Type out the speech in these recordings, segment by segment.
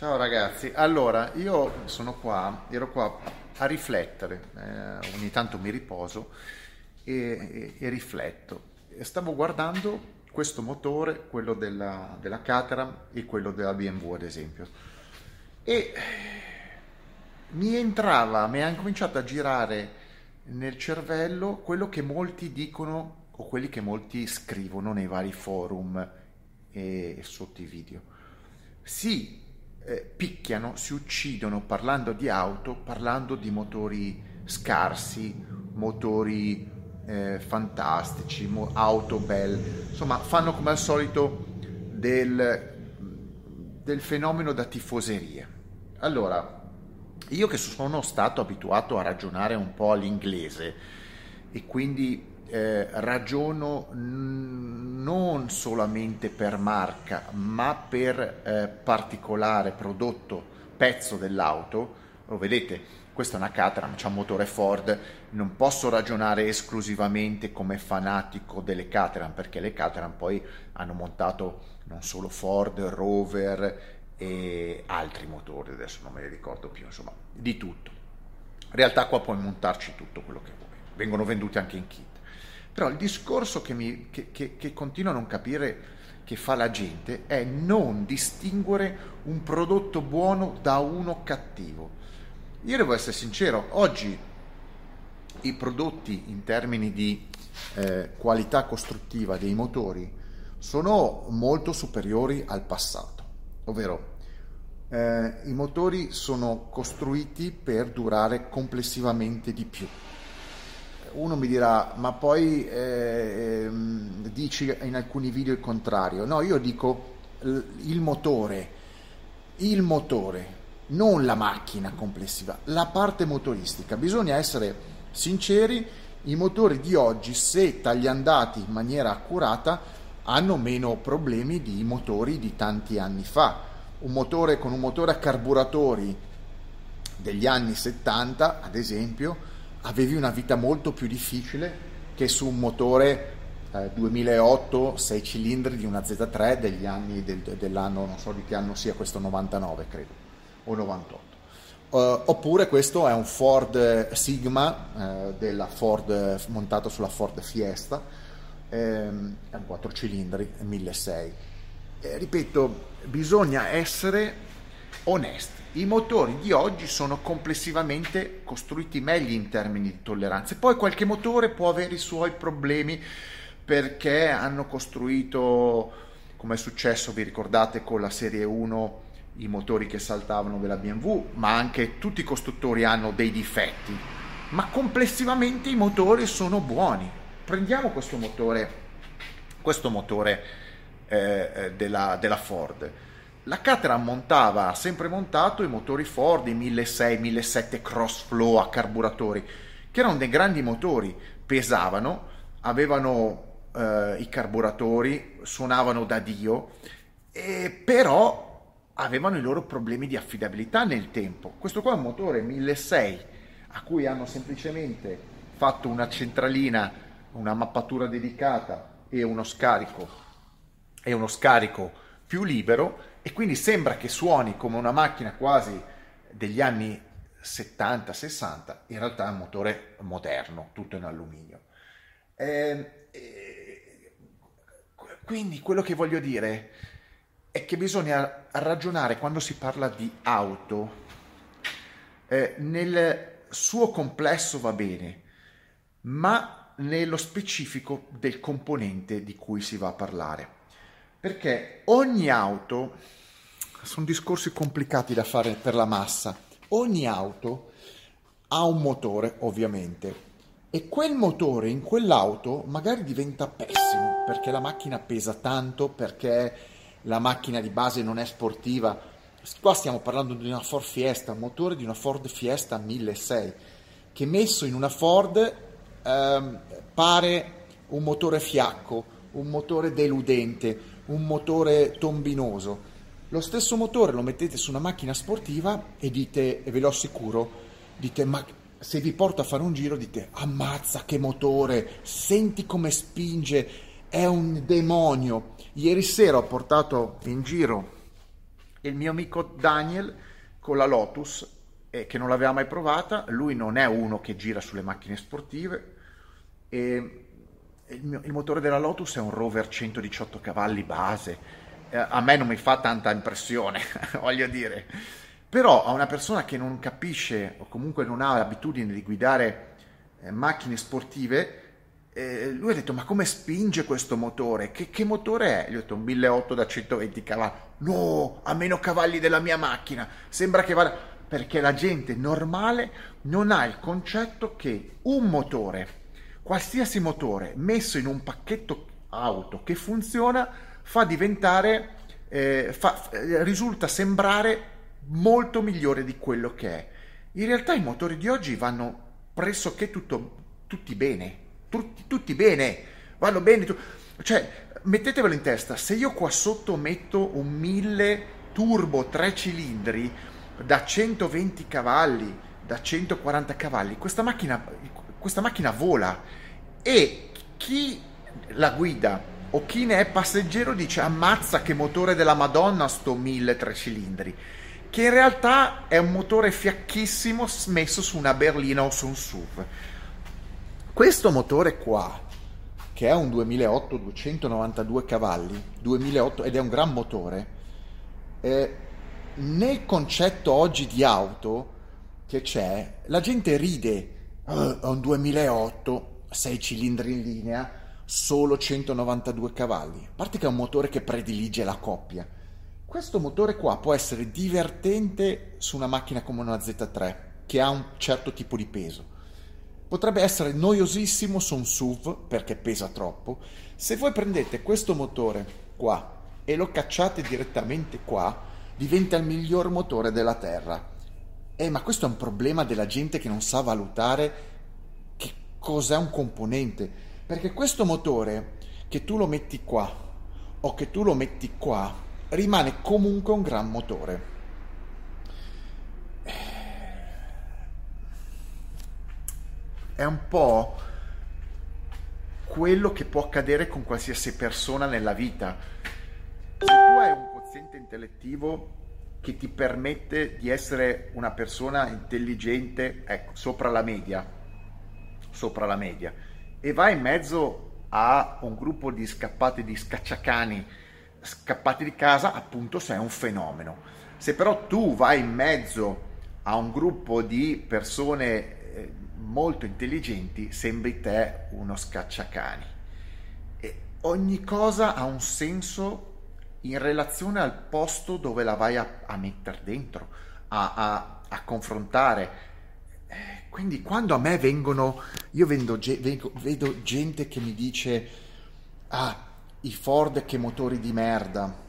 Ciao ragazzi, allora io sono qua, ero qua a riflettere, eh, ogni tanto mi riposo e, e, e rifletto. Stavo guardando questo motore, quello della, della Caterham e quello della BMW ad esempio. E mi entrava, mi ha cominciato a girare nel cervello quello che molti dicono o quelli che molti scrivono nei vari forum e sotto i video. Si eh, picchiano, si uccidono parlando di auto, parlando di motori scarsi, motori eh, fantastici, mo- auto belle, insomma fanno come al solito del, del fenomeno da tifoseria. Allora, io che sono stato abituato a ragionare un po' all'inglese e quindi eh, ragiono n- non solamente per marca, ma per eh, particolare prodotto, pezzo dell'auto, lo vedete, questa è una Caterham, c'è un motore Ford, non posso ragionare esclusivamente come fanatico delle Caterham, perché le Caterham poi hanno montato non solo Ford, Rover e altri motori, adesso non me li ricordo più, insomma, di tutto. In realtà qua puoi montarci tutto quello che vuoi, vengono venduti anche in kit. Però il discorso che, mi, che, che, che continuo a non capire che fa la gente è non distinguere un prodotto buono da uno cattivo. Io devo essere sincero, oggi i prodotti in termini di eh, qualità costruttiva dei motori sono molto superiori al passato, ovvero eh, i motori sono costruiti per durare complessivamente di più uno mi dirà, ma poi eh, ehm, dici in alcuni video il contrario. No, io dico il motore, il motore, non la macchina complessiva, la parte motoristica. Bisogna essere sinceri, i motori di oggi, se tagliandati in maniera accurata, hanno meno problemi di motori di tanti anni fa. Un motore con un motore a carburatori degli anni 70, ad esempio, avevi una vita molto più difficile che su un motore eh, 2008 6 cilindri di una Z3 degli anni del, dell'anno, non so di che anno sia questo, 99 credo, o 98. Uh, oppure questo è un Ford Sigma uh, della Ford montato sulla Ford Fiesta, ehm, è un 4 cilindri, 1600. Eh, ripeto, bisogna essere onesti. I motori di oggi sono complessivamente costruiti meglio in termini di tolleranze. Poi qualche motore può avere i suoi problemi perché hanno costruito, come è successo, vi ricordate, con la serie 1 i motori che saltavano della BMW, ma anche tutti i costruttori hanno dei difetti. Ma complessivamente i motori sono buoni. Prendiamo questo motore, questo motore eh, eh della, della Ford la Caterham montava, ha sempre montato i motori Ford, i 1600, 1700 cross flow a carburatori, che erano dei grandi motori, pesavano, avevano eh, i carburatori, suonavano da Dio, però avevano i loro problemi di affidabilità nel tempo. Questo qua è un motore 1600 a cui hanno semplicemente fatto una centralina, una mappatura dedicata e uno scarico, e uno scarico più libero e quindi sembra che suoni come una macchina quasi degli anni 70-60, in realtà è un motore moderno, tutto in alluminio. Eh, eh, quindi quello che voglio dire è che bisogna ragionare quando si parla di auto, eh, nel suo complesso va bene, ma nello specifico del componente di cui si va a parlare. Perché ogni auto, sono discorsi complicati da fare per la massa, ogni auto ha un motore ovviamente e quel motore in quell'auto magari diventa pessimo perché la macchina pesa tanto, perché la macchina di base non è sportiva. Qua stiamo parlando di una Ford Fiesta, un motore di una Ford Fiesta 1600 che messo in una Ford ehm, pare un motore fiacco, un motore deludente, un motore tombinoso. Lo stesso motore lo mettete su una macchina sportiva e dite, e ve lo assicuro, dite ma se vi porto a fare un giro dite ammazza che motore, senti come spinge, è un demonio. Ieri sera ho portato in giro il mio amico Daniel con la Lotus, eh, che non l'aveva mai provata, lui non è uno che gira sulle macchine sportive, e il, mio, il motore della Lotus è un Rover 118 cavalli base, eh, a me non mi fa tanta impressione, voglio dire. Però a una persona che non capisce o comunque non ha l'abitudine di guidare eh, macchine sportive, eh, lui ha detto ma come spinge questo motore? Che, che motore è? Gli ho detto un 1800 da 120 cavalli. No, a meno cavalli della mia macchina. Sembra che vada... Perché la gente normale non ha il concetto che un motore, qualsiasi motore, messo in un pacchetto auto che funziona, fa diventare, eh, fa, risulta sembrare molto migliore di quello che è. In realtà i motori di oggi vanno pressoché tutto, tutti bene, tutti, tutti bene, vanno bene. Tu- cioè, mettetevelo in testa, se io qua sotto metto un 1000 turbo 3 cilindri da 120 cavalli, da 140 cavalli, questa macchina, questa macchina vola e chi la guida o chi ne è passeggero dice ammazza che motore della Madonna sto 1000 3 cilindri che in realtà è un motore fiacchissimo messo su una berlina o su un SUV. Questo motore qua, che è un 2008 292 cavalli, 2008 ed è un gran motore, eh, nel concetto oggi di auto che c'è, la gente ride, un 2008, 6 cilindri in linea, solo 192 cavalli, a parte che è un motore che predilige la coppia questo motore qua può essere divertente su una macchina come una Z3 che ha un certo tipo di peso. Potrebbe essere noiosissimo su un SUV perché pesa troppo. Se voi prendete questo motore qua e lo cacciate direttamente qua, diventa il miglior motore della Terra. Eh, ma questo è un problema della gente che non sa valutare che cos'è un componente. Perché questo motore, che tu lo metti qua o che tu lo metti qua, rimane comunque un gran motore. È un po' quello che può accadere con qualsiasi persona nella vita. Se tu hai un quoziente intellettivo che ti permette di essere una persona intelligente, ecco, sopra la media, sopra la media, e vai in mezzo a un gruppo di scappati di scacciacani scappati di casa, appunto sei un fenomeno. Se però tu vai in mezzo a un gruppo di persone eh, molto intelligenti, sembri te uno scacciacani. E ogni cosa ha un senso in relazione al posto dove la vai a, a mettere dentro, a, a, a confrontare. Eh, quindi quando a me vengono, io vedo, vedo gente che mi dice, ah, i Ford che motori di merda,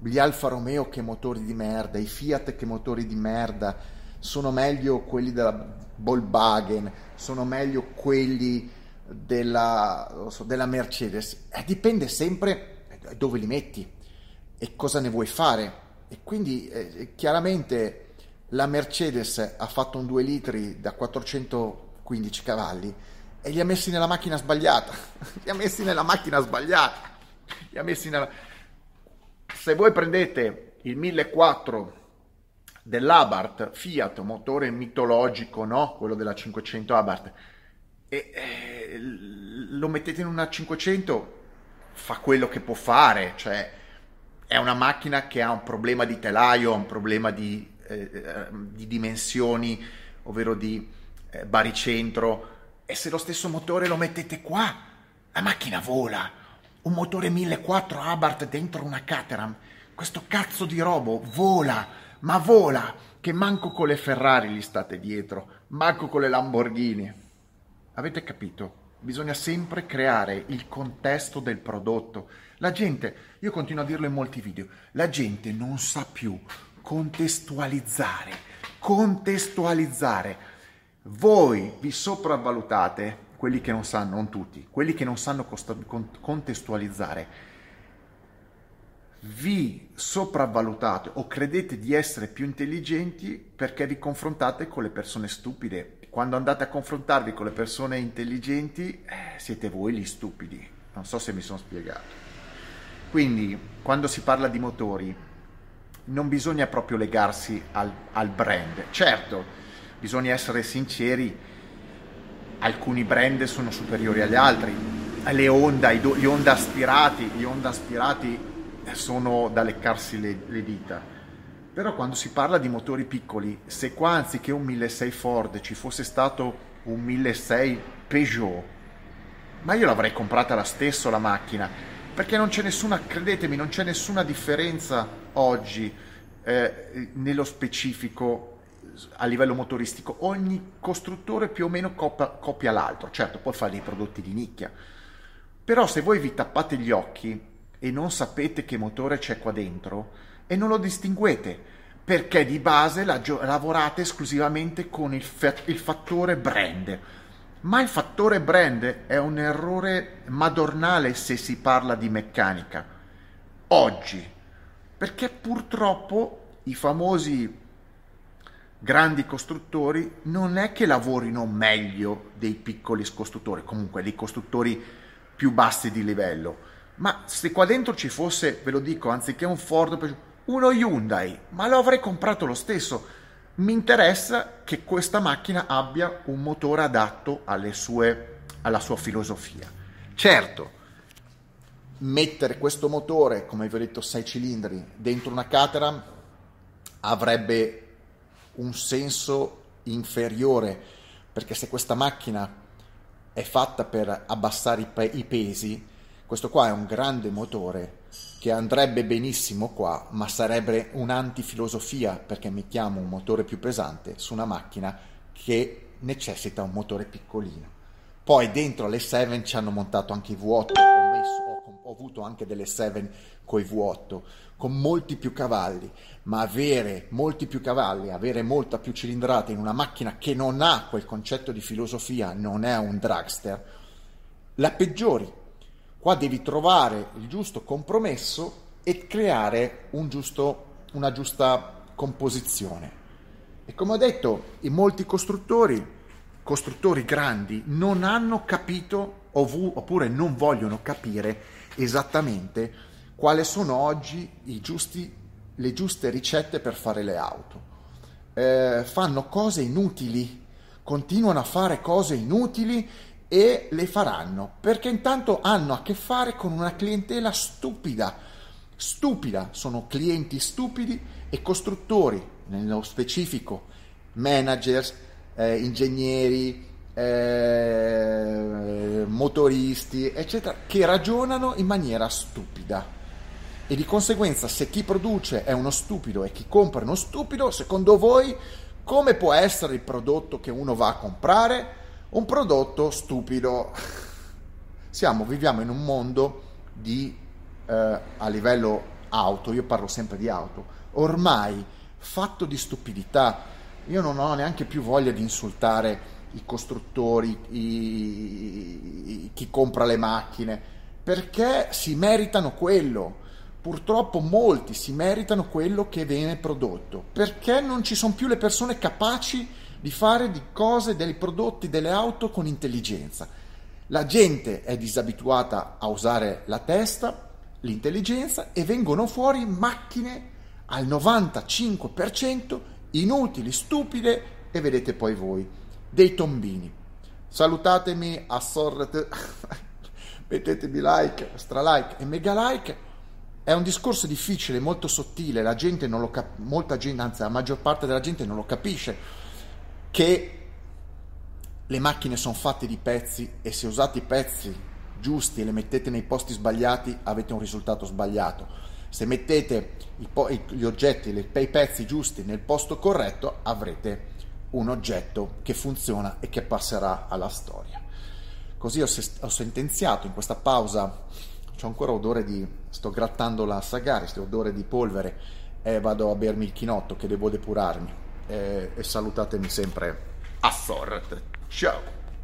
gli Alfa Romeo che motori di merda, i Fiat che motori di merda, sono meglio quelli della Volkswagen, sono meglio quelli della, so, della Mercedes. Eh, dipende sempre dove li metti e cosa ne vuoi fare. E quindi eh, chiaramente la Mercedes ha fatto un 2 litri da 415 cavalli e li ha messi nella macchina sbagliata. li ha messi nella macchina sbagliata li ha messi nella... Se voi prendete il 1004 dell'Abarth Fiat, motore mitologico, no? quello della 500 Abarth, e eh, lo mettete in una 500, fa quello che può fare, cioè è una macchina che ha un problema di telaio, un problema di, eh, eh di dimensioni, ovvero di eh, baricentro, e se lo stesso motore lo mettete qua, la macchina vola un motore 1400 Abarth dentro una Caterham. Questo cazzo di robo vola, ma vola, che manco con le Ferrari gli state dietro, manco con le Lamborghini. Avete capito? Bisogna sempre creare il contesto del prodotto. La gente, io continuo a dirlo in molti video, la gente non sa più contestualizzare, contestualizzare. Voi vi sopravvalutate quelli che non sanno, non tutti, quelli che non sanno contestualizzare, vi sopravvalutate o credete di essere più intelligenti perché vi confrontate con le persone stupide. Quando andate a confrontarvi con le persone intelligenti, eh, siete voi gli stupidi. Non so se mi sono spiegato. Quindi, quando si parla di motori, non bisogna proprio legarsi al, al brand. Certo, bisogna essere sinceri, alcuni brand sono superiori agli altri. Le Honda, gli Honda aspirati, gli Honda aspirati sono da leccarsi le, le dita. Però quando si parla di motori piccoli, se qua anziché un 1600 Ford ci fosse stato un 1600 Peugeot, ma io l'avrei comprata la stessa la macchina, perché non c'è nessuna, credetemi, non c'è nessuna differenza oggi eh, nello specifico a livello motoristico. Ogni costruttore più o meno copia, copia l'altro, certo poi fa dei prodotti di nicchia, però se voi vi tappate gli occhi e non sapete che motore c'è qua dentro e non lo distinguete, perché di base la, lavorate esclusivamente con il, fa- il fattore brand. Ma il fattore brand è un errore madornale se si parla di meccanica. Oggi, perché purtroppo i famosi grandi costruttori non è che lavorino meglio dei piccoli costruttori, comunque dei costruttori più bassi di livello. Ma se qua dentro ci fosse, ve lo dico, anziché un Ford, uno Hyundai, ma lo avrei comprato lo stesso. Mi interessa che questa macchina abbia un motore adatto sue, alla sua filosofia. Certo, mettere questo motore, come vi ho detto, 6 cilindri, dentro una Caterham avrebbe un senso inferiore, perché se questa macchina è fatta per abbassare i, pe- i pesi, questo qua è un grande motore che andrebbe benissimo qua, ma sarebbe un'antifilosofia perché mettiamo un motore più pesante su una macchina che necessita un motore piccolino. Poi dentro le 7 ci hanno montato anche i V8, ho, messo, ho, ho avuto anche delle 7 con i V8, con molti più cavalli, ma avere molti più cavalli, avere molta più cilindrata in una macchina che non ha quel concetto di filosofia, non è un dragster, la peggiori Qua devi trovare il giusto compromesso e creare un giusto, una giusta composizione. E come ho detto, i molti costruttori, costruttori grandi, non hanno capito oppure non vogliono capire esattamente quali sono oggi giusti, le giuste ricette per fare le auto. Eh, fanno cose inutili, continuano a fare cose inutili e le faranno perché intanto hanno a che fare con una clientela stupida. Stupida, sono clienti stupidi e costruttori, nello specifico managers, eh, ingegneri, eh, motoristi, eccetera, che ragionano in maniera stupida. E di conseguenza, se chi produce è uno stupido e chi compra è uno stupido, secondo voi come può essere il prodotto che uno va a comprare? Un prodotto stupido. Siamo, viviamo in un mondo di, eh, a livello auto, io parlo sempre di auto, ormai fatto di stupidità. Io non ho neanche più voglia di insultare i costruttori, i, i, chi compra le macchine, perché si meritano quello. Purtroppo molti si meritano quello che viene prodotto, perché non ci sono più le persone capaci di fare di cose, dei prodotti, delle auto con intelligenza. La gente è disabituata a usare la testa, l'intelligenza e vengono fuori macchine al 95% inutili, stupide e vedete poi voi dei tombini. Salutatemi a mettetemi like, stra like e mega like. È un discorso difficile, molto sottile, la gente non lo capisce, molta gente, anzi la maggior parte della gente non lo capisce che le macchine sono fatte di pezzi e se usate i pezzi giusti e le mettete nei posti sbagliati avete un risultato sbagliato. Se mettete gli oggetti, i pezzi giusti nel posto corretto avrete un oggetto che funziona e che passerà alla storia. Così ho, sentenziato in questa pausa, c'è ancora odore di, sto grattando la Sagaris, odore di polvere e vado a bermi il chinotto che devo depurarmi e, e salutatemi sempre a Ford. Ciao!